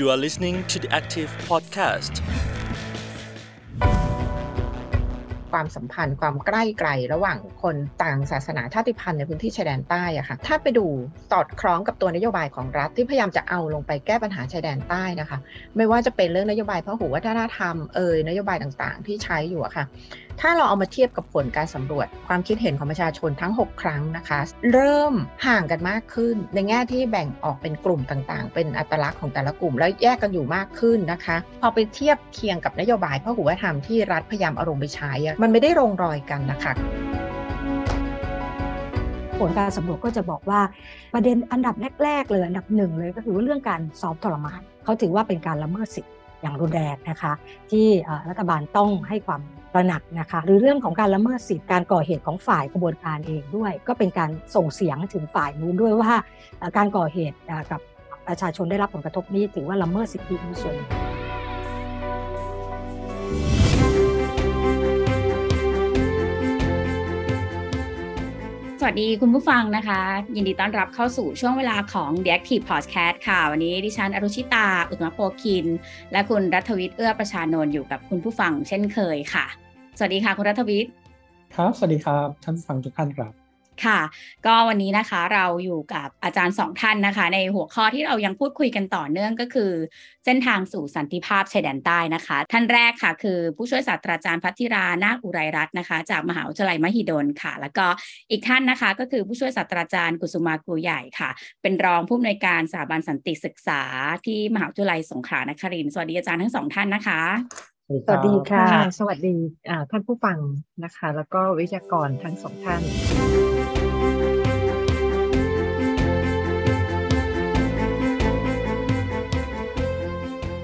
You are listening to the Active Podcast. ความสัมพันธ์ความใกล้ไกลระหว่างคนต่างศาสนาชาติพันธุ์ในพื้นที่ชายแดนใต้อะค่ะ ถ้าไปดูสอดคล้องกับตัวนโยบายของรัฐที่พยายามจะเอาลงไปแก้ปัญหาชายแดนใต้นะคะ ไม่ว่าจะเป็นเรื่องนโยบายพหุวัฒนธรรมเอ่ยนโยบายต่างๆ ที่ใช้อยู่อะค่ะถ้าเราเอามาเทียบกับผลการสำรวจ ความคิดเห็นของประชาชนทั้ง 6 ครั้งนะคะ เริ่มห่างกันมากขึ้น ในแง่ที่แบ่งออกเป็นกลุ่มต่างๆ เป็นอัตลักษณ์ของแต่ละกลุ่ม แล้วแยกกันอยู่มากขึ้นนะคะ พอไปเทียบเคียงกับนโยบายพหุวัฒนธรรมที่รัฐพยายามอาลงไปใช้ มันไม่ได้ลงรอยกันนะคะผลการสำรวจก็จะบอกว่าประเด็นอันดับแรกๆเลยอันดับหนึ่งเลยก็คือเรื่องการซ้อมทรมานเขาถือว่าเป็นการละเมิดสิทธิ์อย่างรุนแรงนะคะ ที่รัฐบาลต้องให้ความ ตระหนักนะคะหรือเรื่องของการละเมิดสิทธิการก่อเหตุของฝ่ายกระบวนการเองด้วย ก็เป็นการส่งเสียงถึงฝ่ายนู้นด้วยว่าการก่อเหตุกับประชาชนได้รับผลกระทบนี้ถือว่าละเมิดสิทธิมนุษยชนสวัสดีคุณผู้ฟังนะคะ ยินดีต้อนรับเข้าสู่ช่วงเวลาของ The Active Podcast ค่ะ วันนี้ดิฉันอรุชิตา อุตมะโปคิน และคุณรัฐวิทย์เอื้อประชานนท์อยู่กับคุณผู้ฟังเช่นเคยค่ะ สวัสดีค่ะคุณรัฐวิทย์ครับ สวัสดีครับท่านฟังทุกท่านครับ ค่ะ ก็วันนี้นะคะเราอยู่กับอาจารย์สองท่านนะคะ ในหัวข้อที่เรายังพูดคุยกันต่อเนื่องก็คือ เส้นทางสู่สันติภาพชายแดนใต้นะคะ ท่านแรกค่ะคือผู้ช่วยศาสตราจารย์พัทธิรานาคอุไรรัตน์นะคะ จากมหาวิทยาลัยมหิดลค่ะ แล้วก็อีกท่านนะคะ ก็คือผู้ช่วยศาสตราจารย์กุสุมาครูใหญ่ค่ะ เป็นรองผู้อำนวยการสถาบันสันติศึกษาที่มหาวิทยาลัยสงขลานครินทร์สวัสดีอาจารย์ทั้งสองท่านนะคะ สวัสดีค่ะ สวัสดีท่านผู้ฟังนะคะ แล้วก็วิทยากรทั้งสองท่าน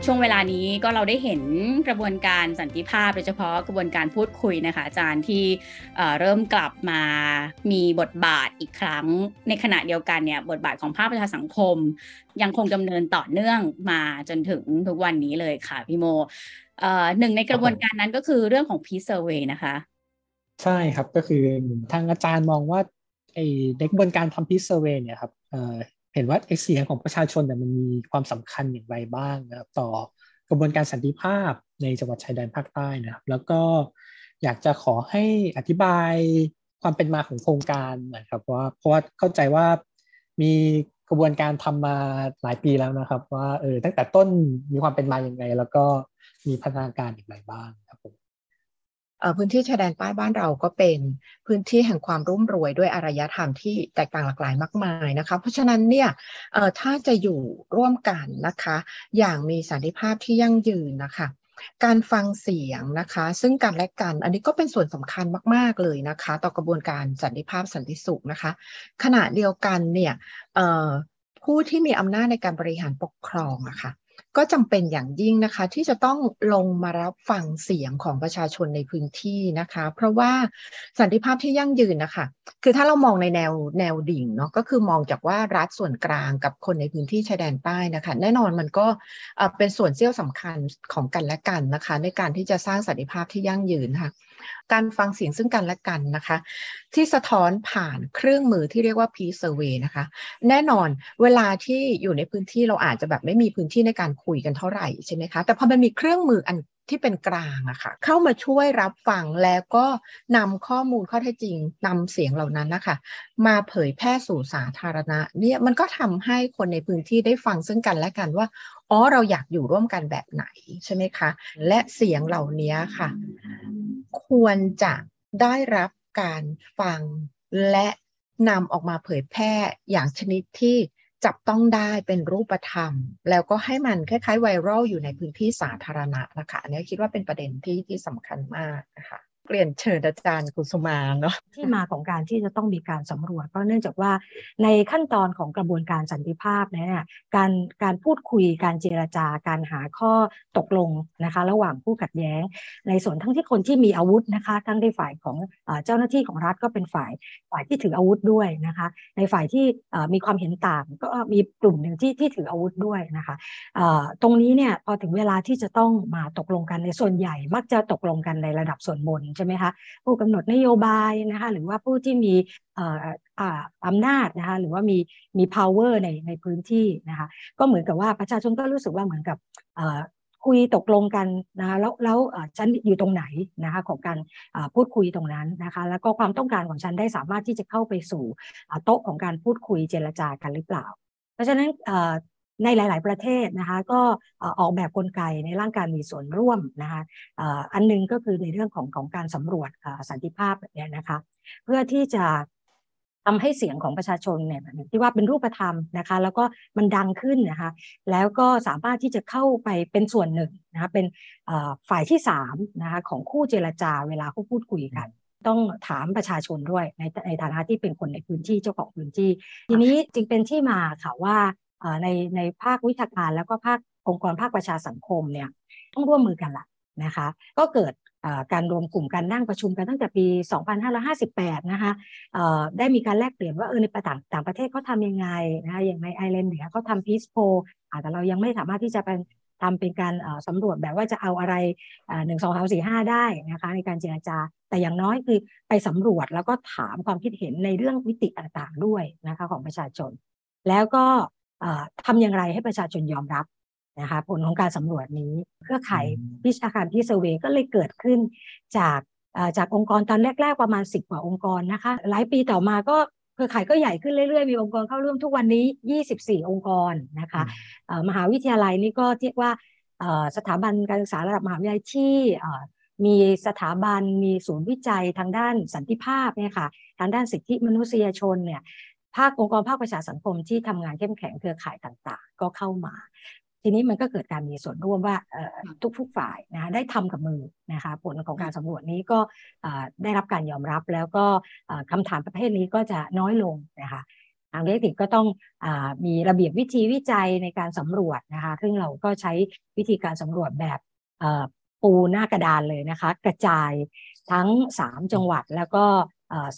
ช่วงเวลานี้ก็เราได้เห็นกระบวนการสันติภาพโดยเฉพาะกระบวนการพูดคุยนะคะอาจารย์ที่เริ่มกลับมามีบทบาทอีกครั้ง ในขณะเดียวกันเนี่ยบทบาทของภาคประชาสังคม ยังคงดำเนินต่อเนื่องมาจนถึงทุกวันนี้เลยค่ะพี่โม หนึ่งในกระบวนการนั้นก็คือเรื่องของ peace survey นะคะ ใช่ครับก็คือทางอาจารย์มองว่าไอ้ในกระบวนการทำ peace survey เนี่ยครับเห็นว่าไอเสียงของประชาชนเนี่ยมันมีความสำคัญอย่างไรบ้างนะครับต่อกระบวนการสันติภาพในจังหวัดชายแดนภาคใต้นะครับ แล้วก็อยากจะขอให้อธิบายความเป็นมาของโครงการนะครับว่าเพราะว่าเข้าใจว่ามี กระบวนการทำมาหลายปีแล้วนะครับ ว่าเออตั้งแต่ต้นมีความเป็นมาอย่างไงแล้วก็มีพัฒนาการอย่างไรบ้างครับผมพื้นที่ชายแดนใต้บ้านเราก็เป็นพื้นที่แห่งความรุ่มรวยด้วยอารยธรรมที่แตกต่างหลากหลายมากมายนะคะ เพราะฉะนั้นเนี่ยถ้าจะอยู่ร่วมกันนะคะ อย่างมีสันติภาพที่ยั่งยืนนะคะ การฟังเสียงนะคะ ซึ่งกันและกัน อันนี้ก็เป็นส่วนสำคัญมาก ๆ เลยนะคะ ต่อกระบวนการสันติภาพสันติสุขนะคะ ขณะเดียวกันเนี่ยผู้ที่มีอำนาจในการบริหารปกครองอะคะ่ะ ก็จำเป็นอย่างยิ่งนะคะ ที่จะต้องลงมารับฟังเสียงของประชาชนในพื้นที่นะคะ เพราะว่าสันติภาพที่ยั่งยืนนะคะ คือถ้าเรามองในแนวแนวดิ่งเนาะก็คือมองจากว่ารัฐส่วนกลางกับคนในพื้นที่ชายแดนใต้นะคะ แน่นอนมันก็เป็นส่วนเสี้ยวสำคัญของกันและกันนะคะ ในการที่จะสร้างสันติภาพที่ยั่งยืนค่ะ การฟังเสียงซึ่งกันและกันนะคะ ที่สะท้อนผ่านเครื่องมือที่เรียกว่า peace survey นะคะ แน่นอนเวลาที่อยู่ในพื้นที่เราอาจจะแบบไม่มีพื้นที่ในการคุยกันเท่าไหร่ใช่ไหมคะแต่พอมันมีเครื่องมืออันที่เป็นกลางอะคะ่ะเข้ามาช่วยรับฟังแล้วก็นำข้อมูลข้อเท็จจริงนำเสียงเหล่านั้นนะคะมาเผยแพร่สู่สาธารณะเนี่ยมันก็ทำให้คนในพื้นที่ได้ฟังซึ่งกันและกันว่า อ๋อเราอยากอยู่ร่วมกันแบบไหนใช่ไหมคะ และเสียงเหล่านี้ค่ะ ควรจะได้รับการฟังและนำออกมาเผยแพร่อย่างชนิดที่จับต้องได้เป็นรูปธรรม แล้วก็ให้มันคล้ายๆไวรัลอยู่ในพื้นที่สาธารณะนะคะอันนี้คิดว่าเป็นประเด็นที่ที่สำคัญมากนะคะ เรียนเชิญอาจารย์กุสุมาเนาะที่มาของการที่จะต้องมีการสำรวจก็เนื่องจากว่าในขั้นตอนของกระบวนการสันติภาพเนี่ยการการพูดคุยการเจรจาการหาข้อตกลงนะคะ ระหว่างผู้ขัดแย้ง ในส่วนทั้งที่คนที่มีอาวุธนะคะทั้งในฝ่ายของเจ้าหน้าที่ของรัฐก็เป็นฝ่ายฝ่ายที่ถืออาวุธด้วยนะคะ ในฝ่ายที่มีความเห็นต่างก็มีกลุ่มหนึ่งที่ที่ถืออาวุธด้วยนะคะตรงนี้เนี่ยพอถึงเวลาที่จะต้องมาตกลงกันในส่วนใหญ่มักจะตกลงกันในระดับส่วนบนใช่ไหมคะผู้กำหนดนโยบายนะคะหรือว่าผู้ที่มีอำนาจนะคะหรือว่ามีมี power ในในพื้นที่นะคะก็เหมือนกับว่าประชาชนก็รู้สึกว่าเหมือนกับคุยตกลงกันนะคะแล้วแล้วฉันอยู่ตรงไหนนะคะของการพูดคุยตรงนั้นนะคะแล้วก็ความต้องการของฉันได้สามารถที่จะเข้าไปสู่โต๊ะของการพูดคุยเจรจากันหรือเปล่า เพราะฉะนั้น ในหลาย ๆ ประเทศนะคะก็ออกแบบกลไกในร่างการมีส่วนร่วมนะคะอันนึงก็คือในเรื่องของของการสำรวจสันติภาพเนี่ยนะคะเพื่อที่จะทำให้เสียงของประชาชนเนี่ยที่ว่าเป็นรูปธรรมนะคะแล้วก็มันดังขึ้นนะคะแล้วก็สามารถที่จะเข้าไปเป็นส่วนหนึ่งนะคะเป็นฝ่ายที่สามนะคะของคู่เจรจาเวลาเขาพูดคุยกัน ต้องถามประชาชนด้วยในในฐานะที่เป็นคนในพื้นที่เจ้าของพื้นที่ ทีนี้จึงเป็นที่มาค่ะว่า ในในภาควิชาการแล้วก็ภาคองค์กรภาคประชาสังคมเนี่ยต้องร่วมมือกันละนะคะ ก็เกิดการรวมกลุ่มกันนั่งประชุมกันตั้งแต่ปี 2558 นะคะได้มีการแลกเปลี่ยนว่าเออในต่างต่างประเทศเขาทำยังไงนะคะอย่างในไอร์แลนด์เหนือเขาทำพีซโพแต่เรายังไม่สามารถที่จะเป็นทำเป็นการสำรวจแบบว่าจะเอาอะไรหนึ่งสองสามสี่ห้าได้นะคะในการเจรจา แต่อย่างน้อยคือไปสำรวจแล้วก็ถามความคิดเห็นในเรื่องวิติต่างๆด้วยนะคะของประชาชน แล้วก็ ทำอย่างไรให้ประชาชนยอมรับนะคะผลของการสำรวจนี้เครือข่ายพิชาการที่เซเวก็เลยเกิดขึ้นจากจากองค์กรตอนแรก ๆ ประมาณ 10 กว่าองค์กรนะคะหลายปีต่อมาก็เครือข่ายก็ใหญ่ขึ้นเรื่อยๆ มีองค์กรเข้าร่วมทุกวันนี้ 24 องค์กรนะคะมหาวิทยาลัยนี่ก็เรียกว่าสถาบันการศึกษาระดับมหาวิทยาลัยที่มีสถาบันมีศูนย์วิจัยทางด้านสันติภาพเนี่ยค่ะทางด้านสิทธิมนุษยชนเนี่ย ภาคองค์กรภาคประชาสังคมที่ทำงานเข้มแข็งเครือข่ายต่างๆ ก็เข้ามา ทีนี้มันก็เกิดการมีส่วนร่วมว่าทุกทุกฝ่ายนะได้ทำกับมือนะคะผลของการสำรวจนี้ก็ได้รับการยอมรับแล้วก็คำถามประเภทนี้ก็จะน้อยลงนะคะทางเทคนิคก็ต้องอมีระเบียบวิธีวิจัยในการสำรวจนะคะซึ่งเราก็ใช้วิธีการสำรวจแบบปูหน้ากระดานเลยนะคะ กระจายทั้ง 3 จังหวัดแล้วก็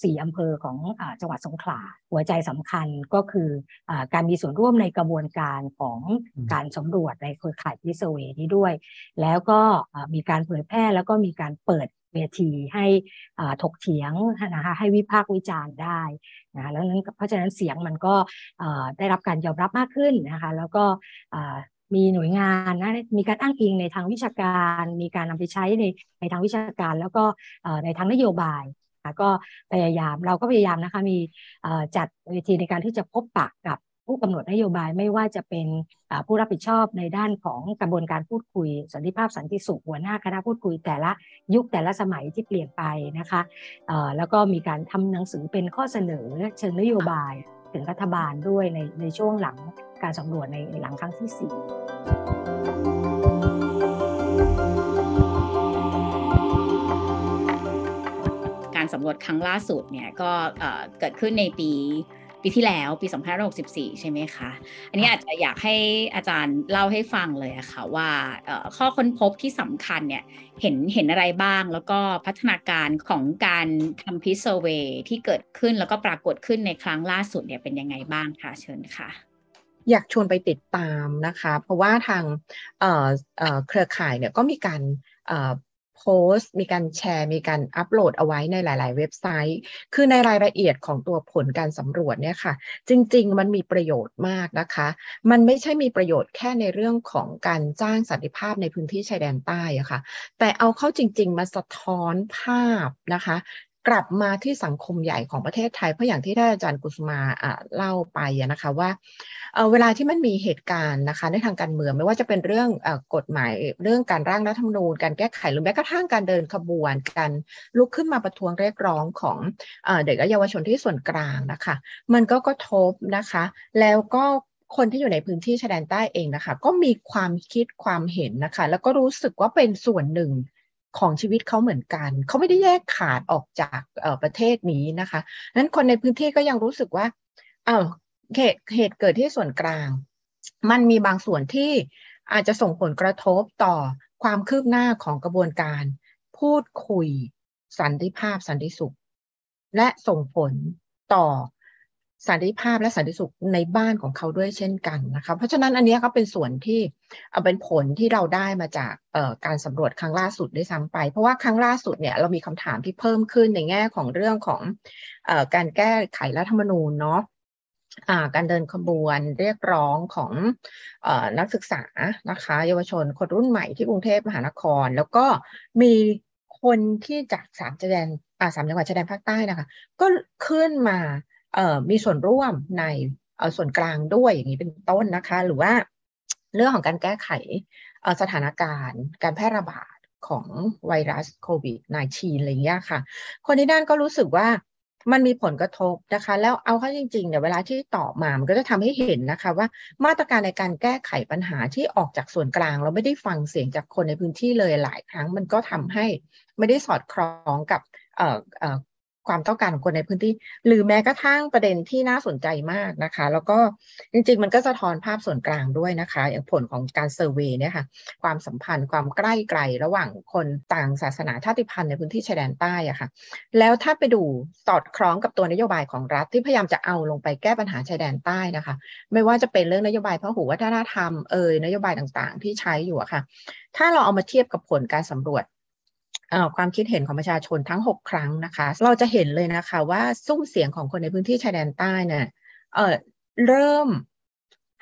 สี่อำเภอของอจังหวัดสงขลา หัวใจสำคัญก็คืออการมีส่วนร่วมในกระบวนการของการสำรวจในเครือข่ายพิเศษนี้ด้วย แล้วก็มีการเผยแพร่แล้วก็มีการเปิดเวทีให้ถกเถียงนะคะให้วิพากษ์วิจารณ์ได้นะแล้วนั้นเพราะฉะนั้นเสียงมันก็ได้รับการยอมรับมากขึ้นนะคะแล้วก็มีหน่วยงานนะมีการอ้างอิงในทางวิชาการ มีการนำไปใช้ในในทางวิชาการ แล้วก็ในทางนโยบาย ก็พยายามเราก็พยายามนะคะมีจัดเวทีในการที่จะพบปะกับผู้กำหนดนโยบายไม่ว่าจะเป็นผู้รับผิดชอบในด้านของกระบวนการพูดคุยสันติภาพสันติสุขหัวหน้าคณะพูดคุยแต่ละยุคแต่ละสมัยที่เปลี่ยนไปนะคะแล้วก็มีการทำหนังสือเป็นข้อเสนอเชิงนโยบายถึงรัฐบาลด้วยในในช่วงหลังการสำรวจในหลังครั้งที่สี่ สำรวจครั้งล่าสุดเนี่ยก็เกิดขึ้นในปีปีที่แล้วปี 2564 ใช่ไหมคะ อันนี้อาจจะอยากให้อาจารย์เล่าให้ฟังเลยอะค่ะว่าข้อค้นพบที่สำคัญเนี่ยเห็นเห็นอะไรบ้าง แล้วก็พัฒนาการของการทำพิเซเวที่เกิดขึ้นแล้วก็ปรากฏขึ้นในครั้งล่าสุดเนี่ยเป็นยังไงบ้างคะเชิญค่ะ อยากชวนไปติดตามนะคะ เพราะว่าทางเครือข่ายเนี่ยก็มีการ โพสต์ มีการแชร์ มีการอัปโหลดเอาไว้ในหลาย ๆ เว็บไซต์ คือในรายละเอียดของตัวผลการสำรวจเนี่ยค่ะ จริง ๆ มันมีประโยชน์มากนะคะ มันไม่ใช่มีประโยชน์แค่ในเรื่องของการจ้างสันติภาพในพื้นที่ชายแดนใต้อะค่ะ แต่เอาเข้าจริง ๆ มาสะท้อนภาพนะคะ กลับมาที่สังคมใหญ่ของประเทศไทย เพราะอย่างที่ท่านอาจารย์กุสมาเล่าไปนะคะว่าเวลาที่มันมีเหตุการณ์นะคะในทางการเมืองไม่ว่าจะเป็นเรื่องกฎหมายเรื่องการร่างรัฐธรรมนูญ การแก้ไขหรือแม้กระทั่งการเดินขบวน การลุกขึ้นมาประท้วงเรียกร้องของเด็กและเยาวชนที่ส่วนกลางนะคะ มันก็กระทบนะคะ แล้วก็คนที่อยู่ในพื้นที่ชายแดนใต้เองนะคะ ก็มีความคิดความเห็นนะคะ แล้วก็รู้สึกว่าเป็นส่วนหนึ่ง ของชีวิตเขาเหมือนกัน เขาไม่ได้แยกขาดออกจากประเทศนี้นะคะนั้นคนในพื้นที่ก็ยังรู้สึกว่าเอ้าเหตุเหตุเกิดที่ส่วนกลาง มันมีบางส่วนที่อาจจะส่งผลกระทบต่อความคืบหน้าของกระบวนการ พูดคุย สันติภาพสันติสุข และส่งผลต่อ สันติภาพและสันติสุขในบ้านของเขาด้วยเช่นกันนะคะเพราะฉะนั้นอันนี้ก็เป็นส่วนที่เป็นผลที่เราได้มาจากการสำรวจครั้งล่าสุดได้ซ้ำไป เพราะว่าครั้งล่าสุดเนี่ยเรามีคำถามที่เพิ่มขึ้นในแง่ของเรื่องของอการแก้ไขรัฐธรรมนูญเนาะการเดินขบวนเรียกร้องของอนักศึกษานะคะเยาวชนคนรุ่นใหม่ที่กรุงเทพมหานคร แล้วก็มีคนที่จากสามจังหวัดสามจังหวัดชายแดนภาคใต้นะคะ ก็ขึ้นมา มีส่วนร่วมในส่วนกลางด้วยอย่างนี้เป็นต้นนะคะ หรือว่าเรื่องของการแก้ไขสถานการณ์ การแพร่ระบาดของไวรัสโควิด -19 อะไรเงี้ยค่ะ คนที่ด้านก็รู้สึกว่ามันมีผลกระทบนะคะ แล้วเอาเข้าจริงๆเนี่ยเวลาที่ตอบมามันก็จะทำให้เห็นนะคะว่ามาตรการในการแก้ไขปัญหาที่ออกจากส่วนกลาง เราไม่ได้ฟังเสียงจากคนในพื้นที่เลยหลายครั้ง มันก็ทำให้ไม่ได้สอดคล้องกับ ความต้องการของคนในพื้นที่ หรือแม้กระทั่งประเด็นที่น่าสนใจมากนะคะ แล้วก็จริง ๆ มันก็สะท้อนภาพส่วนกลางด้วยนะคะ อย่างผลของการเซอร์เวยเนี่ยค่ะความสัมพันธ์ความใกล้ไกลระหว่างคนต่างศาสนาชาติพันธุ์ในพื้นที่ชายแดนใต้อะค่ะ แล้วถ้าไปดูสอดคล้องกับตัวนโยบายของรัฐที่พยายามจะเอาลงไปแก้ปัญหาชายแดนใต้นะคะ ไม่ว่าจะเป็นเรื่องนโยบายพหูวัฒนธรรมเอ่ยนโยบายต่างๆ ที่ใช้อยู่อะค่ะ ถ้าเราเอามาเทียบกับผลการสำรวจ ความคิดเห็นของประชาชนทั้ง 6 ครั้งนะคะ เราจะเห็นเลยนะคะว่าซุ้มเสียงของคนในพื้นที่ชายแดนใต้เนี่ยเเริ่ม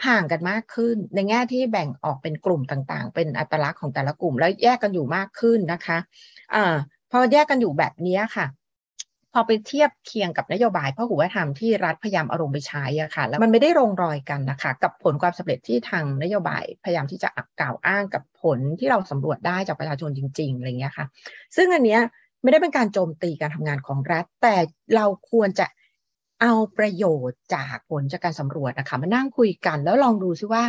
ห่างกันมากขึ้น ในแง่ที่แบ่งออกเป็นกลุ่มต่างๆ เป็นอัตลักษณ์ของแต่ละกลุ่ม แล้วแยกกันอยู่มากขึ้นนะคะอะพอแยกกันอยู่แบบนี้ค่ะ พอไปเทียบเคียงกับนโยบายพหุวัฒนธรรมที่รัฐพยายามอารมณ์ไปใช้อะค่ะ แล้วมันไม่ได้ลงรอยกันนะคะ กับผลความสำเร็จที่ทางนโยบายพยายามที่จะกล่าวอ้างกับผลที่เราสำรวจได้จากประชาชนจริงๆอะไรเงี้ยค่ะ ซึ่งอันเนี้ยไม่ได้เป็นการโจมตีการทำงานของรัฐ แต่เราควรจะเอาประโยชน์จากผลจากการสำรวจนะคะมานั่งคุยกัน แล้วลองดูซิว่า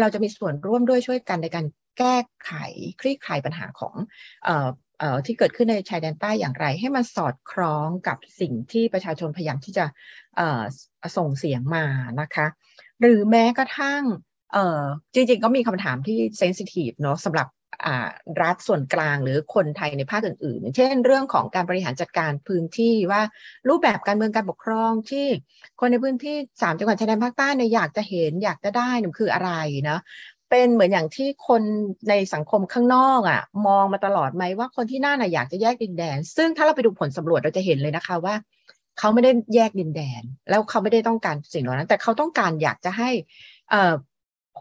เราจะมีส่วนร่วมด้วยช่วยกันในการแก้ไขคลี่คลายปัญหาของ ที่เกิดขึ้นในชายแดนใต้อย่างไร ให้มันสอดคล้องกับสิ่งที่ประชาชนพยายามที่จะส่งเสียงมานะคะ หรือแม้กระทั่งจริงๆ ก็มีคำถามที่เซนซิทีฟเนาะสำหรับรัฐส่วนกลางหรือคนไทยในภาคอื่น ๆ เช่นเรื่องของการบริหารจัดการพื้นที่ว่ารูปแบบการเมืองการปกครองที่คนในพื้นที่สามจังหวัดชายแดนภาคใต้เนี่ยอยากจะเห็นอยากจะได้นั่นคืออะไรนะ เป็นเหมือนอย่างที่คนในสังคมข้างนอกอะ่ะ มองมาตลอดไหมว่าคนที่น่าน่ะอยากจะแยกดินแดน ซึ่งถ้าเราไปดูผลสำรวจเราจะเห็นเลยนะคะว่าเขาไม่ได้แยกดินแดน แล้วเขาไม่ได้ต้องการสิ่งเหล่านั้น แต่เขาต้องการอยากจะให้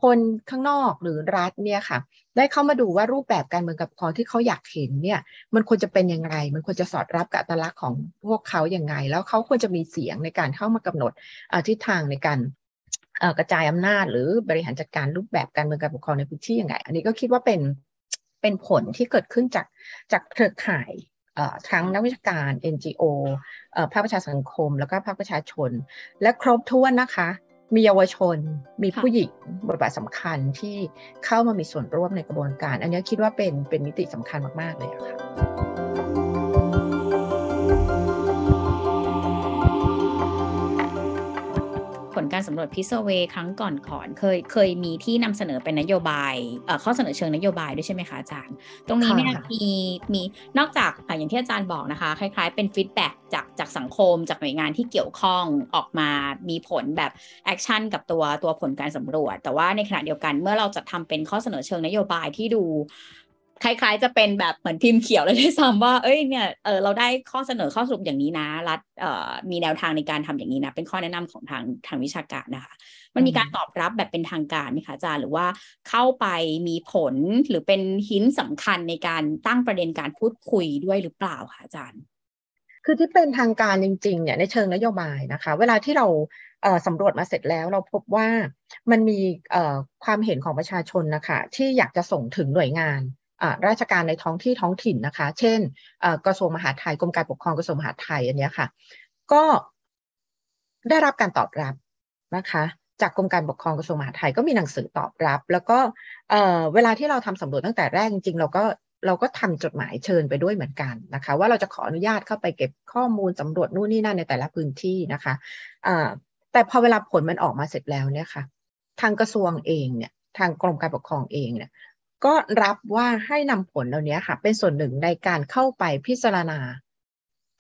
คนข้างนอกหรือรัฐเนี่ยค่ะ ได้เข้ามาดูว่ารูปแบบการเมืองกับคองที่เขาอยากเห็นเนี่ย มันควรจะเป็นยังไง มันควรจะสอดรับกับอัตลักษณ์ของพวกเขาอย่างไง แล้วเขาควรจะมีเสียงในการเข้ามากำหนดทิศทางในการ กระจายอำนาจหรือบริหารจัดการรูปแบบการเมืองการปกครองในพื้นที่ยังไง อันนี้ก็คิดว่าเป็นเป็นผลที่เกิดขึ้นจากจากเครือข่ายทั้งนักวิชาการ NGO ภาคประชาสังคม แล้วก็ภาคประชาชน และครบถ้วนนะคะ มีเยาวชน มีผู้หญิงบทบาทสำคัญที่เข้ามามีส่วนร่วมในกระบวนการ อันนี้คิดว่าเป็นเป็นมิติสำคัญมาก ๆ เลยค่ะ ผลการสำรวจพิเศเวครั้งก่อนขอนเคยเคยมีที่นำเสนอเป็นนโยบายข้อเสนอเชิงนโยบายด้วยใช่ไหมคะอาจารย์ ตรงนี้เนี่ยมีมีนอกจากอย่างที่อาจารย์บอกนะคะ คล้าย ๆ เป็น feedback จากจากสังคมจากหน่วยงานที่เกี่ยวข้องออกมามีผลแบบ action กับตัวตัวผลการสำรวจ แต่ว่าในขณะเดียวกันเมื่อเราจะทำเป็นข้อเสนอเชิงนโยบายที่ดู คล้ายๆ จะเป็นแบบเหมือนพิมพ์เขียวเลยด้วยซ้ำว่า เอ้ยเนี่ยเออเราได้ข้อเสนอข้อสรุปอย่างนี้นะ รัฐเอ่อมีแนวทางในการทำอย่างนี้นะ เป็นข้อแนะนำของทางทางวิชาการนะคะ มันมีการตอบรับแบบเป็นทางการไหมคะอาจารย์หรือว่าเข้าไปมีผลหรือเป็นหินสำคัญในการตั้งประเด็นการพูดคุยด้วยหรือเปล่าคะอาจารย์ คือที่เป็นทางการจริงๆเนี่ยในเชิงนโยบายนะคะ เวลาที่เราสำรวจมาเสร็จแล้วเราพบว่ามันมีความเห็นของประชาชนนะคะที่อยากจะส่งถึงหน่วยงาน ราชการในท้องที่ท้องถิ่นนะคะ เช่นกระทรวงมหาดไทยกรมการปกครองกระทรวงมหาดไทยอันนี้ค่ะ ก็ได้รับการตอบรับนะคะ จากกรมการปกครองกระทรวงมหาดไทยก็มีหนังสือตอบรับ แล้วก็เวลาที่เราทำสำรวจตั้งแต่แรกจริงๆเราก็เราก็ทำจดหมายเชิญไปด้วยเหมือนกันนะคะ ว่าเราจะขออนุญาตเข้าไปเก็บข้อมูลสำรวจนู่นนี่นั่นในแต่ละพื้นที่นะคะแต่พอเวลาผลมันออกมาเสร็จแล้วเนี่ยค่ะ ทางกระทรวงเองเนี่ยทางกรมการปกครองเองเนี่ย ก็รับว่าให้นำผลเหล่านี้ค่ะ เป็นส่วนหนึ่งในการเข้าไปพิจารณา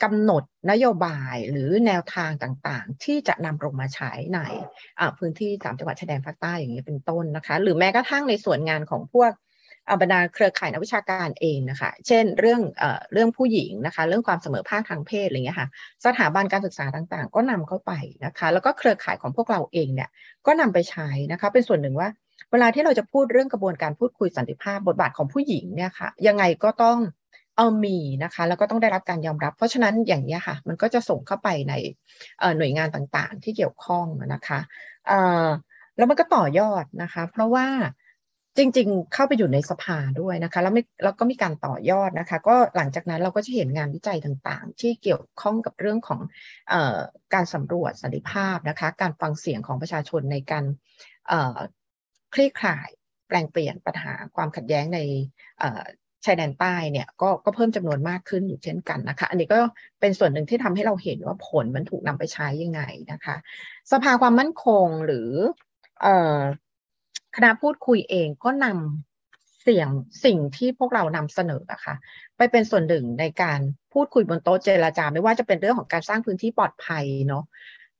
กำหนดนโยบายหรือแนวทางต่างๆ ที่จะนำลงมาใช้ในพื้นที่สามจังหวัดชายแดนภาคใต้อย่างนี้เป็นต้นนะคะ หรือแม้กระทั่งในส่วนงานของพวกบรรดาเครือข่ายนักวิชาการเองนะคะ เช่นเรื่องเรื่องผู้หญิงนะคะ เรื่องความเสมอภาคทางเพศอะไรเงี้ยค่ะ สถาบันการศึกษาต่างๆ ก็นำเข้าไปนะคะ แล้วก็เครือข่ายของพวกเราเองเนี่ย ก็นำไปใช้นะคะ เป็นส่วนหนึ่งว่า เวลาที่เราจะพูดเรื่องกระบวนการพูดคุยสันติภาพบทบาทของผู้หญิงเนี่ยค่ะ ยังไงก็ต้องเอามีนะคะแล้วก็ต้องได้รับการยอมรับ เพราะฉะนั้นอย่างนี้ค่ะ มันก็จะส่งเข้าไปในหน่วยงานต่างๆ ที่เกี่ยวข้องนะคะแล้วมันก็ต่อยอดนะคะ เพราะว่าจริง ๆ เข้าไปอยู่ในสภาด้วยนะคะแล้วไม่แล้วก็มีการต่อยอดนะคะ ก็หลังจากนั้นเราก็จะเห็นงานวิจัยต่างๆ ที่เกี่ยวข้องกับเรื่องของอการสำรวจสันติภาพนะคะ การฟังเสียงของประชาชนในการ คลี่คลายแปลงเปลี่ยนปัญหาความขัดแย้งในชายแดนใต้เนี่ยก็ก็เพิ่มจำนวนมากขึ้นอยู่เช่นกันนะคะ อันนี้ก็เป็นส่วนหนึ่งที่ทำให้เราเห็นว่าผลมันถูกนำไปใช้ยังไงนะคะ สภาความมั่นคงหรือคณะพูดคุยเองก็นำเสียงสิ่งที่พวกเรานำเสนอนะคะไปเป็นส่วนหนึ่งในการพูดคุยบนโต๊ะเจรจา ไม่ว่าจะเป็นเรื่องของการสร้างพื้นที่ปลอดภัยเนาะ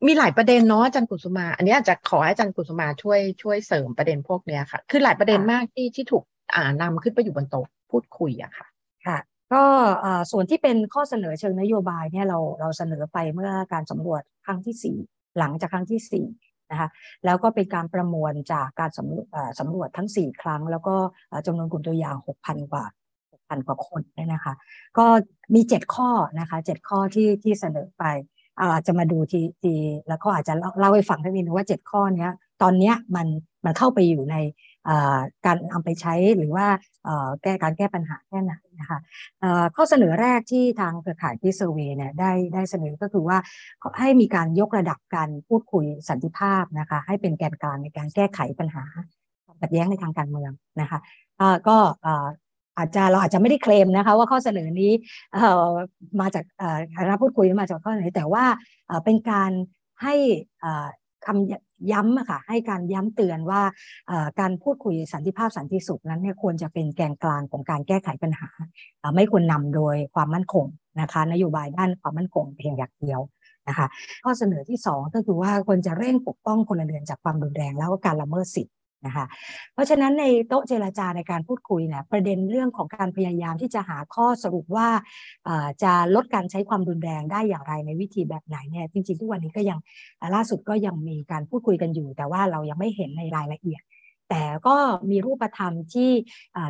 มีหลายประเด็นเนาะอาจารย์กุสุมา อันนี้อาจจะขอให้อาจารย์กุสุมาช่วยช่วยเสริมประเด็นพวกนี้ค่ะ คือหลายประเด็นมากที่ที่ถูกอ่านำขึ้นไปอยู่บนโต๊ะพูดคุยอะค่ะค่ะก็ส่วนที่เป็นข้อเสนอเชิงนโยบายเนี่ยเราเราเสนอไปเมื่อการสำรวจครั้งที่สี่หลังจากครั้งที่สี่นะคะแล้วก็เป็นการประมวลจากการสำรวจสำรวจทั้ง 4 ครั้ง แล้วก็จำนวนกลุ่มตัวอย่าง 6,000 กว่า6,000 กว่าคนเนี่ยนะคะ ก็มี 7 ข้อนะคะ7ข้อที่ที่เสนอไป อาจจะมาดูทีทีแล้วก็อาจจะเล่าให้ฟังท่านนิดนึงว่า 7 ข้อนี้ตอนนี้มันมันเข้าไปอยู่ในการเอาไปใช้หรือว่าแก้การแก้ปัญหาแค่ไหนนะคะข้อเสนอแรกที่ทางเครือข่ายที่เซอร์เวยเนี่ยได้ได้เสนอก็คือว่าให้มีการยกระดับการพูดคุยสันติภาพนะคะให้เป็นแกนกลางในการแก้ไขปัญหาขัดแย้งในทางการเมืองนะคะก็ อาจจะเราอาจจะไม่ได้เคลมนะคะว่าข้อเสนอนี้มาจากคณะพูดคุยมาจากข้อไหนแต่ว่าเป็นการให้คำย้ำค่ะให้การย้ำเตือนว่าการพูดคุยสันติภาพสันติสุขนั้นเนี่ยควรจะเป็นแกนกลางของการแก้ไขปัญหา ไม่ควรนำโดยความมั่นคงนะคะนโยบายด้านความมั่นคงเพียงอย่างเดียวนะคะข้อเสนอที่ 2 ก็คือว่าควรจะเร่งปกป้องพลเรือนจากความรุนแรงแล้วก็การละเมิดสิทธิ นะคะเพราะฉะนั้นในโต๊ะเจรจาในการพูดคุยเนี่ยประเด็นเรื่องของการพยายามที่จะหาข้อสรุปว่าจะลดการใช้ความรุนแรงได้อย่างไรในวิธีแบบไหนเนี่ยจริงๆทุกวันนี้ก็ยังล่าสุดก็ยังมีการพูดคุยกันอยู่ แต่ว่าเรายังไม่เห็นในรายละเอียด แต่ก็มีรูปธรรมที่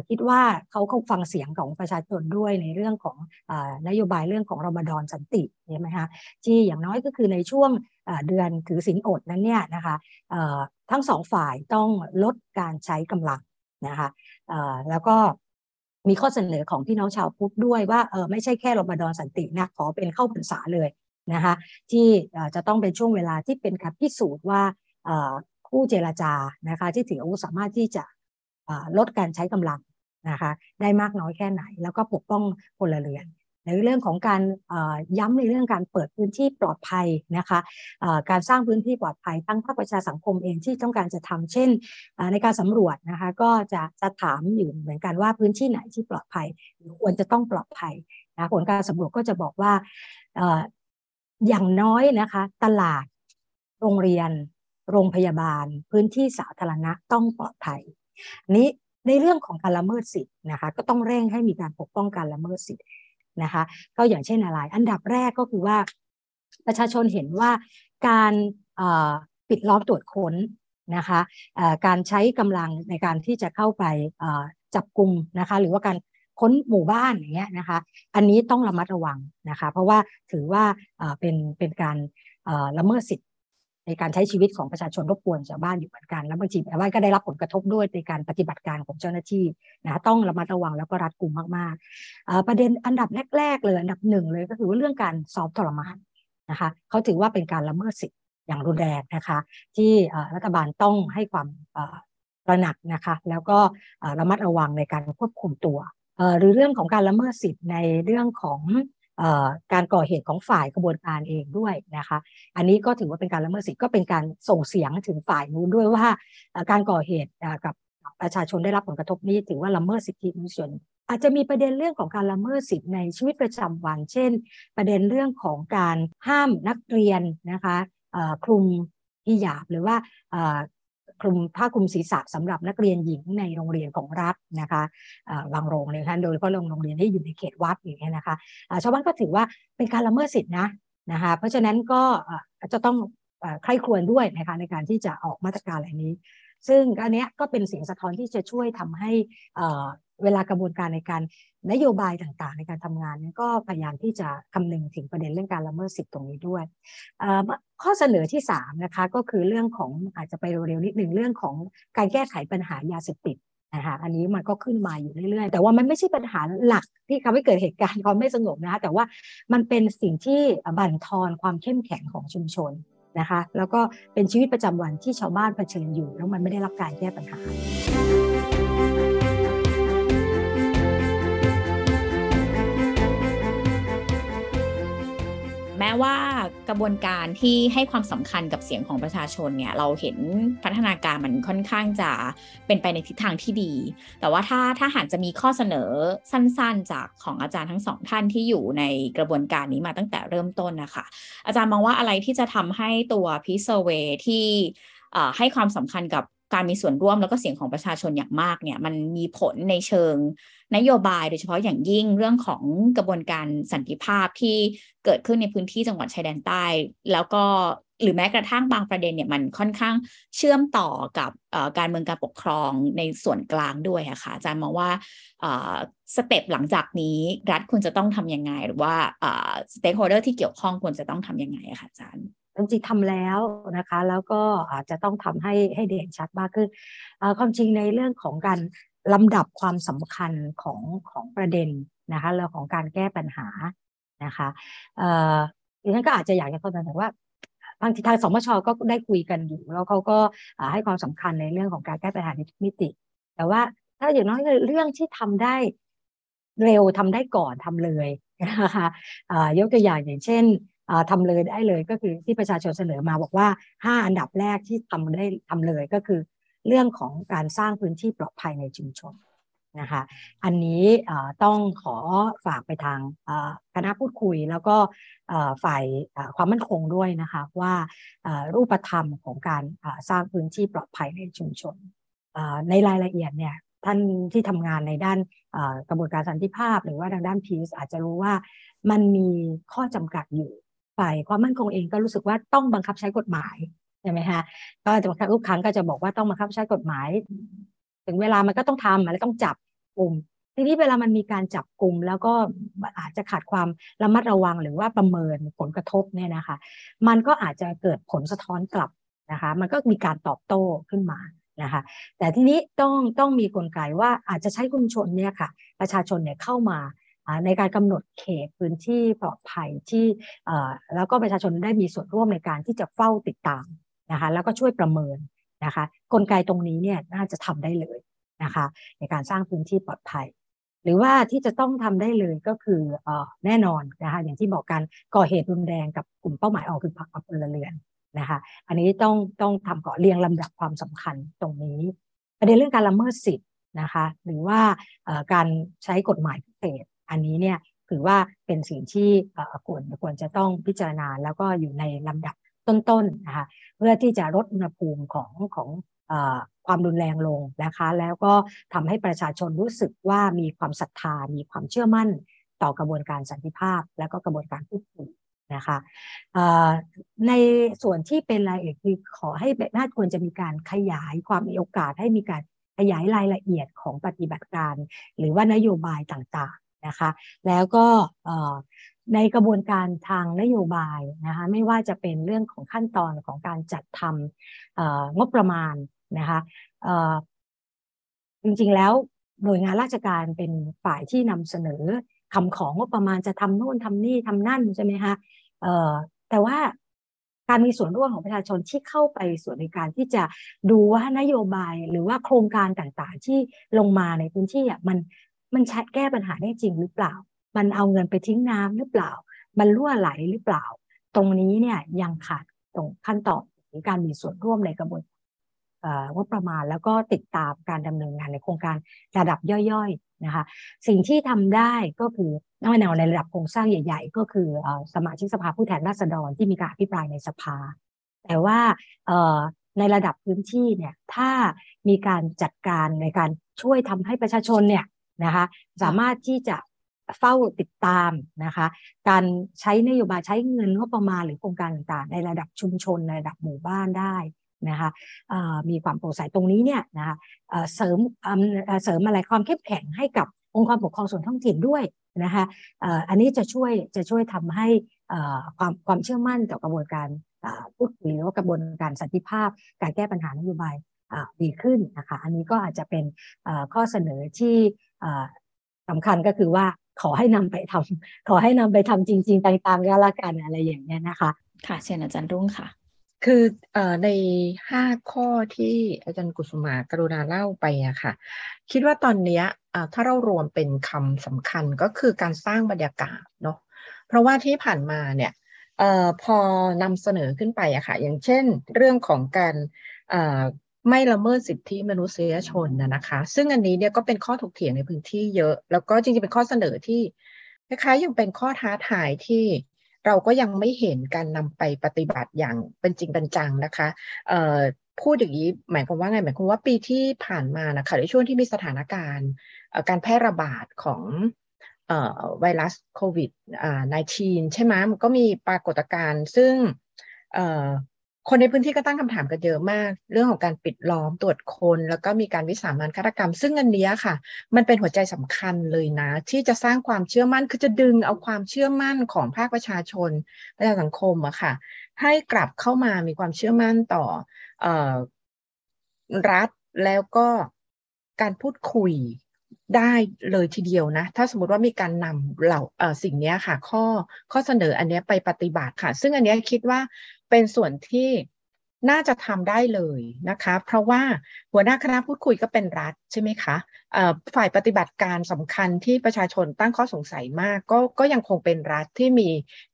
คิดว่าเขาเขาฟังเสียงของประชาชนด้วยในเรื่องของนโยบายเรื่องของรมฎอนสันติใช่ไหมคะที่อย่างน้อยก็คือในช่วงเดือนถือศีลอดนั้นเนี่ยนะคะทั้งสองฝ่ายต้องลดการใช้กำลังนะคะแล้วก็มีข้อเสนอของพี่น้องชาวพุทธด้วยว่าเออไม่ใช่แค่รมฎอนสันตินะขอเป็นเข้าพรรษาเลยนะคะที่จะต้องเป็นช่วงเวลาที่เป็นการพิสูจน์ว่า ผู้เจรจานะคะ ที่ถืออาวุธสามารถที่จะลดการใช้กำลังนะคะ ได้มากน้อยแค่ไหน แล้วก็ปกป้องพลเรือนในเรื่องของการย้ำในเรื่องการเปิดพื้นที่ปลอดภัยนะคะการสร้างพื้นที่ปลอดภัยตั้งภาคประชาสังคมเองที่ต้องการจะทำเช่น ในการสำรวจนะคะก็จะจะถามอยู่เหมือนกันว่าพื้นที่ไหนที่ปลอดภัยหรือควรจะต้องปลอดภัยนะผลการสำรวจก็จะบอกว่าอย่างน้อยนะคะ ตลาดโรงเรียน โรงพยาบาล พื้นที่สาธารณะต้องปลอดภัยนี้ในเรื่องของการละเมิดสิทธิ์นะคะก็ต้องเร่งให้มีการปกป้องการละเมิดสิทธิ์นะคะก็อย่างเช่นอะไร อันดับแรกก็คือว่าประชาชนเห็นว่าการปิดล้อมตรวจค้นนะคะการใช้กำลังในการที่จะเข้าไปจับกลุ่มนะคะหรือว่าการค้นหมู่บ้านอย่างเงี้ยนะคะอันนี้ต้องระมัดระวังนะคะเพราะว่าถือว่าเป็นเป็นการละเมิดสิทธิ ในการใช้ชีวิตของประชาชนรบกวนชาวบ้านอยู่เหมือนกัน แล้วบางทีชาวบ้านก็ได้รับผลกระทบด้วยในการปฏิบัติการของเจ้าหน้าที่นะต้องระมัดระวังแล้วก็รัดกุมมากๆ ประเด็นอันดับแรก ๆ เลย อันดับหนึ่งเลยก็คือว่าเรื่องการสอบทรมานนะคะเขาถือว่าเป็นการละเมิดสิทธิ์อย่างรุนแรงนะคะ ที่รัฐบาลต้องให้ความระหนักนะคะ แล้วก็ระมัดระวังในการควบคุมตัวหรือเรื่องของการละเมิดสิทธิ์ในเรื่องของ การก่อเหตุของฝ่ายกระบวนการเองด้วยนะคะ อันนี้ก็ถือว่าเป็นการละเมิดสิทธิ์ก็เป็นการส่งเสียงถึงฝ่ายนู้นด้วยว่าการก่อเหตุกับประชาชนได้รับผลกระทบนี้ถือว่าละเมิดสิทธิมนุษยชนอาจจะมีประเด็นเรื่องของการละเมิดสิทธิ์ในชีวิตประจำวัน เช่น ประเด็นเรื่องของการห้ามนักเรียนนะคะคลุมฮิญาบหรือว่า คลุมผ้าคลุมศีรษะสำหรับนักเรียนหญิงในโรงเรียนของรัฐนะคะบางโรงเรียนโดยเฉพาะโรงเรียนที่อยู่ในเขตวัดอย่างเงี้ยนะคะชาวบ้านก็ถือว่าเป็นการละเมิดสิทธินะนะคะเพราะฉะนั้นก็จะต้องใคร่ครวญด้วยนะคะในการที่จะออกมาตรการอะไรนี้ ซึ่งอันนี้ก็เป็นเสียงสะท้อนที่จะช่วยทำให้ เวลากระบวนการในการนโยบายต่างๆ ในการทำงานนี้ก็พยายามที่จะคำนึงถึงประเด็นเรื่องการละเมิดสิทธิ์ตรงนี้ด้วย ข้อเสนอที่3นะคะก็คือเรื่องของอาจจะไปเร็วๆนิดหนึ่งเรื่องของการแก้ไขปัญหายาเสพติดนะคะอันนี้มันก็ขึ้นมาอยู่เรื่อยๆ แต่ว่ามันไม่ใช่ปัญหาหลักที่ทำให้เกิดเหตุการณ์ความไม่สงบนะคะแต่ว่ามันเป็นสิ่งที่บั่นทอนความเข้มแข็งของชุมชนนะคะ แล้วก็เป็นชีวิตประจำวันที่ชาวบ้านเผชิญอยู่ แล้วมันไม่ได้รับการแก้ปัญหา ม้ว่ากระบวนการที่ให้ความสำคัญกับเสียงของประชาชนเนี่ยเราเห็นพัฒนาการมันค่อนข้างจะเป็นไปในทิศทางที่ดี แต่ว่าถ้าถ้าหากจะมีข้อเสนอสั้นๆ จากของอาจารย์ทั้งสองท่านที่อยู่ในกระบวนการนี้มาตั้งแต่เริ่มต้นนะคะ อาจารย์มองว่าอะไรที่จะทำให้ตัวพิเซเวที่ให้ความสำคัญกับการมีส่วนร่วมแล้วก็เสียงของประชาชนอย่างมากเนี่ยมันมีผลในเชิง นโยบายโดยเฉพาะอย่างยิ่งเรื่องของกระบวนการสันติภาพที่เกิดขึ้นในพื้นที่จังหวัดชายแดนใต้ แล้วก็หรือแม้กระทั่งบางประเด็นเนี่ยมันค่อนข้างเชื่อมต่อกับการเมืองการปกครองในส่วนกลางด้วยะค่ะอาจารย์มองว่าstep หลังจากนี้รัฐควรจะต้องทำยังไง หรือว่า stakeholder ที่เกี่ยวข้องควรจะต้องทำยังไงอะค่ะอาจารย์จริงๆทำแล้วนะคะ แล้วก็อาจจะต้องทำให้ให้เด่นชัดมากขึ้นความจริงในเรื่องของการ ลำดับความสำคัญของของประเด็นนะคะเรื่องของการแก้ปัญหานะคะดิฉันก็อาจจะอยากจะเสนอว่าบางทีทางสมชก็ได้คุยกันอยู่ แล้วเขาก็ให้ความสำคัญในเรื่องของการแก้ปัญหาในทุกมิติ แต่ว่าถ้าอย่างน้อยเรื่องที่ทำได้เร็วทำได้ก่อนทำเลยนะคะยกตัวอย่างอย่างเช่นทำเลยได้เลยก็คือที่ประชาชนเสนอมาบอกว่า 5 อันดับแรกที่ทำได้ทำเลยก็คือ เรื่องของการสร้างพื้นที่ปลอดภัยในชุมชนนะคะอันนี้ต้องขอฝากไปทางคณะพูดคุยแล้วก็ฝ่ายความมั่นคงด้วยนะคะว่ารูปธรรมของการสร้างพื้นที่ปลอดภัยในชุมชน ในรายละเอียดเนี่ยท่านที่ทำงานในด้านกระบวนการสันติภาพ หรือว่าทางด้านพีซอาจจะรู้ว่ามันมีข้อจำกัดอยู่ฝ่ายความมั่นคงเองก็รู้สึกว่าต้องบังคับใช้กฎหมาย ช่ไหมคะก็จะทุกครั้งก็จะบอกว่าต้องบังคับใช้กฎหมาย ถึงเวลามันก็ต้องทำแล้วต้องจับกลุ่ม ทีนี้เวลามันมีการจับกลุ่ม แล้วก็อาจจะขาดความระมัดระวังหรือว่าประเมินผลกระทบเนี่ยนะคะ มันก็อาจจะเกิดผลสะท้อนกลับนะคะ มันก็มีการตอบโต้ขึ้นมานะคะ แต่ทีนี้ต้องต้องมีกลไกว่าอาจจะใช้ชุมชนเนี่ยค่ะ ประชาชนเนี่ยเข้ามาในการกำหนดเขตพื้นที่ปลอดภัยที่แล้วก็ประชาชนได้มีส่วนร่วมในการที่จะเฝ้าติดตาม นะคะแล้วก็ช่วยประเมินนะคะกลไกตรงนี้เนี่ยน่าจะทำได้เลยนะคะในการสร้างพื้นที่ปลอดภัย หรือว่าที่จะต้องทำได้เลยก็คือแน่นอนนะคะอย่างที่บอกกันก่อเหตุรุนแรงกับกลุ่มเป้าหมายออกคือพรรคพลเรือนนะคะอันนี้ต้องต้องทำก่อเรียงลำดับความสำคัญตรงนี้ ประเด็นเรื่องการละเมิดสิทธิ์นะคะหรือว่าการใช้กฎหมายพิเศษ อันนี้เนี่ยถือว่าเป็นสิ่งที่ควรควรจะต้องพิจารณาแล้วก็อยู่ในลำดับ ต้นๆนะคะเพื่อที่จะลดอุณหภูมิของของความรุนแรงลงนะคะแล้วก็ทำให้ประชาชนรู้สึกว่ามีความศรัทธา มีความเชื่อมั่นต่อกระบวนการสันติภาพ และก็กระบวนการพูดคุยนะคะในส่วนที่เป็นรายละเอียดคือขอให้น่าควรจะมีการขยายความมีโอกาสให้มีการขยายรายละเอียดของปฏิบัติการ หรือว่านโยบายต่างๆนะคะ แล้วก็ ในกระบวนการทางนโยบายนะคะไม่ว่าจะเป็นเรื่องของขั้นตอนของการจัดทำงบประมาณนะคะจริงๆแล้วหน่วยงานราชการเป็นฝ่ายที่นำเสนอคำของงบประมาณจะทำโน่นทำนี่ทำนั่นใช่ไหมคะแต่ว่าการมีส่วนร่วมของประชาชนที่เข้าไปส่วนในการที่จะดูว่านโยบายหรือว่าโครงการต่างๆ ที่ลงมาในพื้นที่มันมันใช้แก้ปัญหาได้จริงหรือเปล่า มันเอาเงินไปทิ้งน้ำหรือเปล่า มันรั่วไหลหรือเปล่า ตรงนี้เนี่ยยังขาดตรงขั้นตอนในการมีส่วนร่วมในกระบวนงบประมาณแล้วก็ติดตามการดำเนินงานในโครงการระดับย่อยๆนะคะ สิ่งที่ทำได้ก็คือนอกแนวในระดับโครงสร้างใหญ่ ๆ ก็คือสมาชิกสภาผู้แทนราษฎรที่มีการอภิปรายในสภา แต่ว่าในระดับพื้นที่เนี่ยถ้ามีการจัดการในการช่วยทำให้ประชาชนเนี่ยนะคะสามารถที่จะ เฝ้าติดตามนะคะ การใช้นโยบายใช้เงินงบประมาณหรือโครงการต่างๆ ในระดับชุมชนในระดับหมู่บ้านได้นะคะมีความโปร่งใสตรงนี้เนี่ยนะคะเสริมเสริมอะไรความเข้มแข็งให้กับองค์กรปกครองส่วนท้องถิ่นด้วยนะคะอันนี้จะช่วยจะช่วยทำให้ความความเชื่อมั่นต่อกระบวนการพูดคุยหรือว่ากระบวนการสันติภาพ การแก้ปัญหานโยบายดีขึ้นนะคะอันนี้ก็อาจจะเป็นข้อเสนอที่สำคัญก็คือว่า ขอให้นำไปทำขอให้นำไปทำจริง ๆต่างๆก็แล้วกันอะไรอย่างเงี้ยนะคะ ค่ะเชิญอาจารย์รุ่งค่ะ คือในห้าข้อที่อาจารย์กุสุมากรุณาเล่าไปอะค่ะ คิดว่าตอนนี้ถ้าเรารวมเป็นคำสำคัญก็คือการสร้างบรรยากาศเนาะเพราะว่าที่ผ่านมาเนี่ยอพอนำเสนอขึ้นไปอะค่ะ อย่างเช่น เรื่องของการ ไม่ละเมิดสิทธิมนุษยชนนะนะคะ ซึ่งอันนี้เนี่ยก็เป็นข้อถกเถียงในพื้นที่เยอะ แล้วก็จริงๆเป็นข้อเสนอที่คล้ายๆยังเป็นข้อท้าทายที่เราก็ยังไม่เห็นการนำไปปฏิบัติอย่างเป็นจริงเป็นจังนะคะพูดอย่างนี้หมายความว่าไงหมายความว่าปีที่ผ่านมานะคะในช่วงที่มีสถานการณ์การแพร่ระบาดของไวรัสโควิด -19 ใช่ไหมมันก็มีปรากฏการณ์ซึ่ง คนในพื้นที่ก็ตั้งคำถามกันเยอะมาก เรื่องของการปิดล้อมตรวจคนแล้วก็มีการวิสามันฆาตกรรม ซึ่งอันนี้ค่ะ มันเป็นหัวใจสำคัญเลยนะ ที่จะสร้างความเชื่อมั่นคือจะดึงเอาความเชื่อมั่นของภาคประชาชนประชาสังคมอะค่ะ ให้กลับเข้ามามีความเชื่อมั่นต่ออรัฐแล้วก็การพูดคุยได้เลยทีเดียวนะ ถ้าสมมติว่ามีการนำเหล่าสิ่งนี้ค่ะ ข้อข้อเสนออันนี้ไปปฏิบัติค่ะ ซึ่งอันนี้คิดว่า เป็นส่วนที่น่าจะทำได้เลยนะคะ เพราะว่าหัวหน้าคณะพูดคุยก็เป็นรัฐใช่ไหมคะฝ่ายปฏิบัติการสำคัญที่ประชาชนตั้งข้อสงสัยมาก ก็ก็ยังคงเป็นรัฐที่มี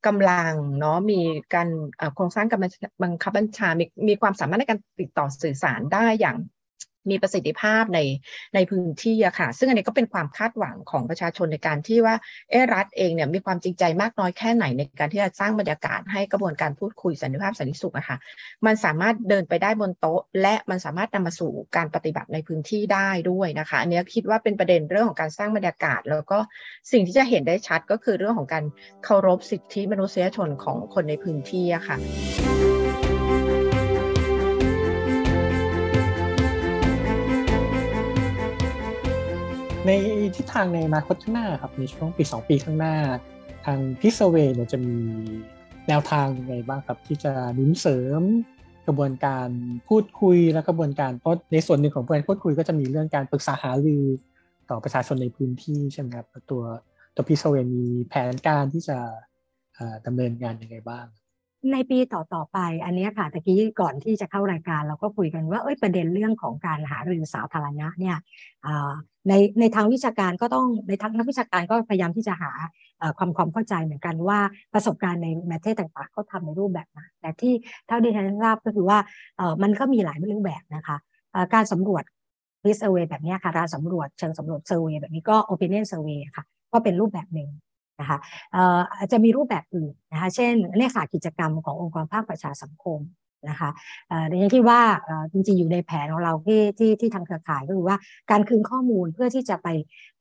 กำลังเนาะมีการโครงสร้างกำลังบังคับบัญชามีมีความสามารถในการติดต่อสื่อสารได้อย่าง มีประสิทธิภาพในในพื้นที่อะค่ะ ซึ่งอันนี้ก็เป็นความคาดหวังของประชาชนในการที่ว่าเอรัฐเองเนี่ยมีความจริงใจมากน้อยแค่ไหนในการที่จะสร้างบรรยากาศให้กระบวนการพูดคุยสันติภาพสันติสุขอะค่ะ มันสามารถเดินไปได้บนโต๊ะ และมันสามารถนำมาสู่การปฏิบัติในพื้นที่ได้ด้วยนะคะอันนี้คิดว่าเป็นประเด็นเรื่องของการสร้างบรรยากาศ แล้วก็สิ่งที่จะเห็นได้ชัดก็คือเรื่องของการเคารพสิทธิมนุษยชนของคนในพื้นที่อะค่ะ ในทิศทางในอนาคตข้างหน้าครับในช่วงปี2ปีข้างหน้า ทางพิสเวเนี่ยจะมีแนวทางยังไงบ้างครับ ที่จะนุนเสริมกระบวนการพูดคุยและกระบวนการเพราะในส่วนหนึ่งของการพูดคุยก็จะมีเรื่องการปรึกษาหารือต่อประชาชนในพื้นที่ใช่ไหมครับตัวตัวพิสเวมีแผนการที่จะดำเนินงานยังไงบ้าง ในปีต่อๆไป อันนี้ค่ะตะกี้ก่อนที่จะเข้ารายการเราก็คุยกันว่าเอ้ยประเด็นเรื่องของการหารือสาธารณะเนี่ยในในทางวิชาการก็ต้องในทางนักวิชาการก็พยายามที่จะหาความความเข้าใจเหมือนกันว่าประสบการณ์ในประเทศต่างๆเขาทาในรูปแบบนแต่ที่เท่าที่ฉันทราบก็คือว่ามันก็มีหลายรูปแบบนะคะการสำรวจ r e s เ r v e y แบบนี้ค่ะการสำรวจเชิงสำรวจเซอร์เวยแบบนี้ก็ opinion survey ค่ะก็เป็นรูปแบบหนึ่ง นะคะอาจจะมีรูปแบบอื่นนะคะเช่นเลขากิจกรรมขององค์กรภาคประชาสังคมนะคะในอย่ที่ว่าจริงๆอยู่ในแผนของเราที่ที่ที่ทางเครือข่ายก็คือว่าการคืนข้อมูลเพื่อที่จะไป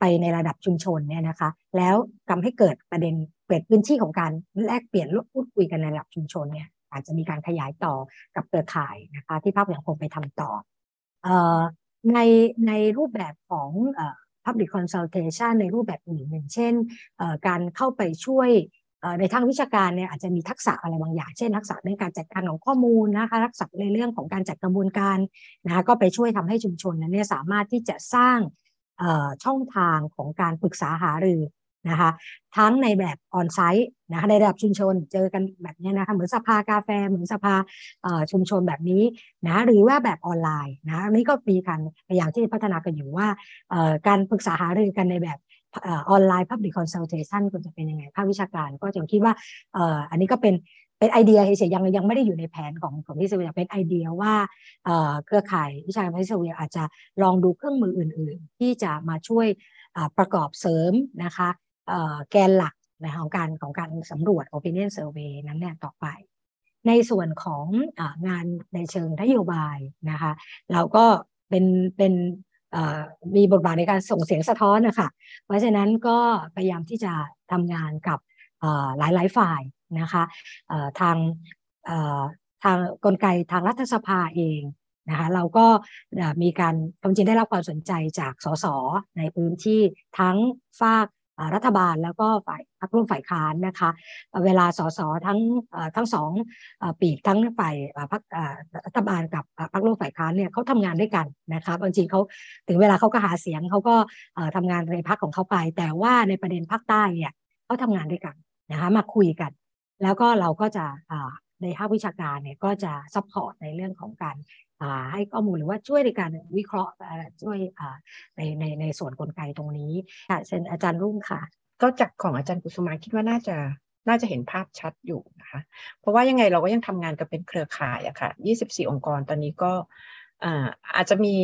ไปในระดับชุมชนเนี่ยนะคะแล้วทาให้เกิดประเด็นเกิดพื้นที่ของการแลกเปลี่ยนพูดคุยกันในระดับชุมชนเนี่ยอาจจะมีการขยายต่อกับเครือข่ายนะคะที่ภาคสังคมไปทำต่อในในรูปแบบของ Public Consultation ในรูปแบบอื่นอย่างเช่นการเข้าไปช่วยในทางวิชาการเนี่ยอาจจะมีทักษะอะไรบางอย่าง เช่นทักษะในการจัดการของข้อมูลนะคะทักษะในเรื่องของการจัดกระบวนการนะคะก็ไปช่วยทำให้ชุมชนนั้นเนี่ยสามารถที่จะสร้างช่องทางของการปรึกษาหารือ นะคะทั้งในแบบออนไซต์นะคะในระดับชุมชนเจอกันแบบนี้นะคะเหมือนสภากาแฟเหมือนสภาชุมชนแบบนี้นะหรือว่าแบบออนไลน์นะนี่ก็มีการพยายามที่พัฒนากันอยู่ว่าการปรึกษาหารือกันในแบบออนไลน์ Public Consultation ควรจะเป็นยังไงภาควิชาการก็จะคิดว่าอันนี้ก็เป็นเป็นไอเดียเฉยๆยังยังไม่ได้อยู่ในแผนของของที่เซเวีเป็นไอเดียว่าเครือข่ายวิชาการพิเศษอาจจะลองดูเครื่องมืออื่น ๆ ที่จะมาช่วยประกอบเสริมนะคะ แกนหลักนะของการของการสำรวจ opinion survey นั้นเนี่ยต่อไป ในส่วนขององานในเชิงนโยบายนะคะเราก็เป็นเป็นมีบทบาทในการส่งเสียงสะท้อนนะคะเพราะฉะนั้นก็พยายามที่จะทำงานกับหลายหลายฝ่ายนะคะทางทางกลไกทางรัฐสภาเองนะคะเราก็มีการความจริงได้รับความสนใจจากสสในพื้นที่ทั้งฝาก รัฐบาลแล้วก็ฝ่ายพรรคร่วมฝ่ายค้านนะคะเวลาสสทั้งทั้งสองปีกทั้งฝ่ายพรรครัฐบาลกับพรรคร่วมฝ่ายค้านเนี่ยเขาทำงานด้วยกันนะคะบางทีเขาถึงเวลาเขาก็หาเสียงเขาก็ทำงานในพรรคของเขาไป แต่ว่าในประเด็นภาคใต้เนี่ยเขาทำงานด้วยกันนะคะมาคุยกัน แล้วก็เราก็จะในภาควิชาการเนี่ยก็จะ support ในเรื่องของการ ให้ข้อมูลหรือว่าช่วยในการวิเคราะห์ช่วยในในในส่วนกลไกตรงนี้ค่ะเช่นอาจารย์รุ่งค่ะ ก็จากของอาจารย์กุสุมาคิดว่าน่าจะน่าจะเห็นภาพชัดอยู่นะคะ เพราะว่ายังไงเราก็ยังทำงานกันเป็นเครือข่ายอะค่ะ 24 องค์กรตอนนี้ก็อาจจะมี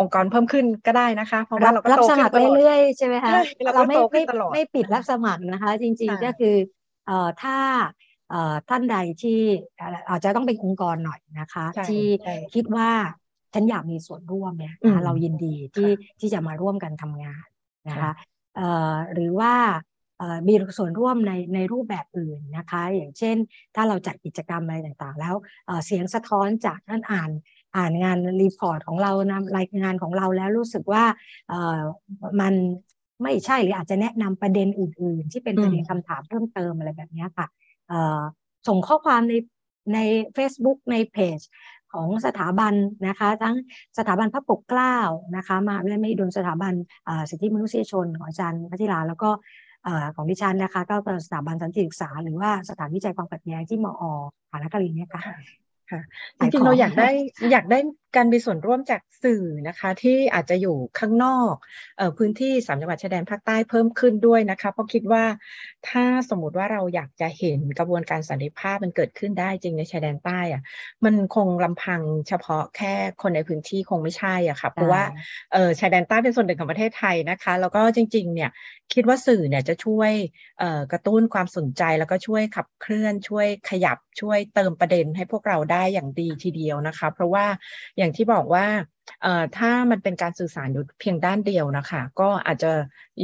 องค์กรเพิ่มขึ้นก็ได้นะคะ เพราะว่าเราก็รับสมัครเรื่อยๆใช่ไหมคะเราไม่ไม่ไม่ปิดรับสมัครนะคะ จริงๆก็คือถ้า ท่านใดที่อาจจะต้องเป็นองค์กรหน่อยนะคะ ที่คิดว่าฉันอยากมีส่วนร่วมเนี่ยเรายินดีที่ที่จะมาร่วมกันทำงานนะคะหรือว่ามีส่วนร่วมในในรูปแบบอื่นนะคะ อย่างเช่น ถ้าเราจัดกิจกรรมอะไรต่างๆ แล้วเสียงสะท้อนจากท่านอ่านอ่านงาน report ของเรานะรายงานของเราแล้วรู้สึกว่ามันไม่ใช่หรืออาจจะแนะนำประเด็นอื่น ๆ ที่เป็นประเด็นคำถามเพิ่มเติมอะไรแบบนี้ค่ะ ส่งข้อความในใน Facebook ในเพจของสถาบันนะคะทั้งสถาบันพระปกเกล้านะคะมหาวิทยาลัยมหิดลสถาบันสิทธิมนุษยชนของอาจารย์พัทิลาแล้วก็ของดิฉันนะคะก็เป็นสถาบันสันติศึกษา หรือว่าสถานวิจัยความขัดแย้งที่มอฐานกรินเนี่ยค่ะค่ะจริงๆเราอยากได้อยากได้การมีส่วนร่วมจากสื่อนะคะที่อาจจะอยู่ข้างนอกออพื้นที่สามจังหวัดชายแดนภาคใต้เพิ่มขึ้นด้วยนะคะเพราะคิดว่าถ้าสมมติว่าเราอยากจะเห็นกระบวนการสันติภาพมันเกิดขึ้นได้จริงในชายแดนใต้อะมันคงลำพังเฉพาะแค่คนในพื้นที่คงไม่ใช่อะค่ะเพราะว่าชายแดนใต้เป็นส่วนหนึ่งของประเทศไทยนะคะแล้วก็จริงๆเนี่ยคิดว่าสื่อเนี่ยจะช่วยกระตุ้นความสนใจแล้วก็ช่วยขับเคลื่อนช่วยขยับช่วยเติมประเด็นให้พวกเราได้อย่างดีทีเดียวนะคะ เพราะว่าอย่างที่บอกว่าเอ่อถ้ามันเป็นการสื่อสารอยู่เพียงด้านเดียวนะคะ ก็อาจจะ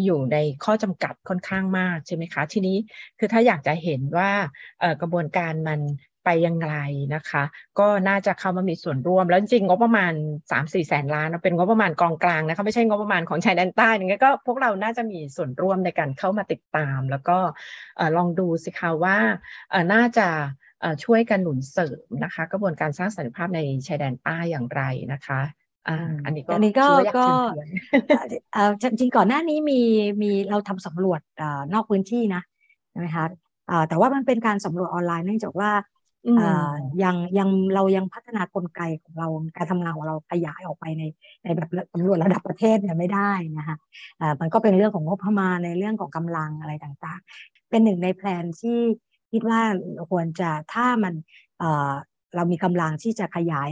อยู่ในข้อจำกัดค่อนข้างมากใช่ไหมคะ ทีนี้คือถ้าอยากจะเห็นว่าเอ่อกระบวนการมันไปยังไงนะคะ ก็น่าจะเข้ามามีส่วนร่วม แล้วจริงงบประมาณ3่แสนล้านเป็นงบประมาณกองกลางนะคะไม่ใช่งบประมาณของชายแดนใต้อย่างเงี้ยก็พวกเราน่าจะมีส่วนร่วมในการเข้ามาติดตาม แล้วก็ลองดูสิคะว่าน่าจะ ช่วยกันหนุนเสริมนะคะ กระบวนการสร้างสันติภาพในชายแดนใต้อย่างไรนะคะอ่าอันนี้ก็อันนี้ก็ก็จริงก่อนหน้านี้มีมีเราทำสำรวจนอกพื้นที่นะใช่ไหมคะแต่ว่ามันเป็นการสำรวจออนไลน์เนื่องจากว่ายังยังเรายังพัฒนากลไกของเราการทำงานของเราขยายออกไปในในแบบสำรวจระดับประเทศเนี่ยไม่ได้นะคะมันก็เป็นเรื่องของงบประมาณในเรื่องของกำลังอะไรต่างๆ เป็นหนึ่งในแผนที่ คิดว่าควรจะถ้ามันเรามีกำลังที่จะขยาย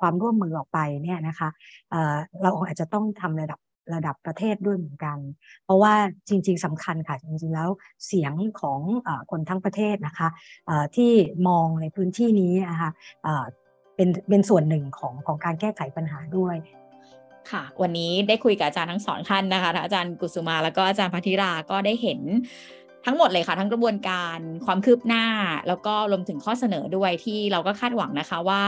ความร่วมมือออกไปเนี่ยนะคะเราอาจจะต้องทำระดับระดับประเทศด้วยเหมือนกัน เพราะว่าจริง ๆสำคัญค่ะจริงๆแล้วเสียงของคนทั้งประเทศนะคะที่มองในพื้นที่นี้นะคะเป็นเป็นส่วนหนึ่งของของการแก้ไขปัญหาด้วยค่ะวันนี้ได้คุยกับอาจารย์ทั้งสองท่านนะคะอาจารย์กุสุมาแล้วก็อาจารย์พัทิราก็ได้เห็น ทั้งหมดเลยค่ะ ทั้งกระบวนการความคืบหน้า แล้วก็รวมถึงข้อเสนอด้วยที่เราก็คาดหวังนะคะว่า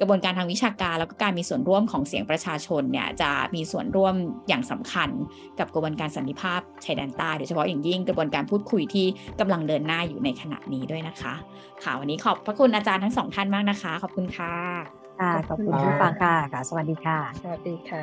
กระบวนการทางวิชาการ แล้วก็การมีส่วนร่วมของเสียงประชาชนเนี่ยจะมีส่วนร่วมอย่างสำคัญ กับกระบวนการสันติภาพชายแดนใต้โดยเฉพาะอย่างยิ่งกระบวนการพูดคุยที่กำลังเดินหน้าอยู่ในขณะนี้ด้วยนะคะค่ะวันนี้ขอบพระคุณอาจารย์ทั้งสองท่านมากนะคะ ขอบคุณค่ะค่ะขอบคุณผู้ฟังค่ะค่ะ สวัสดีค่ะ สวัสดีค่ะ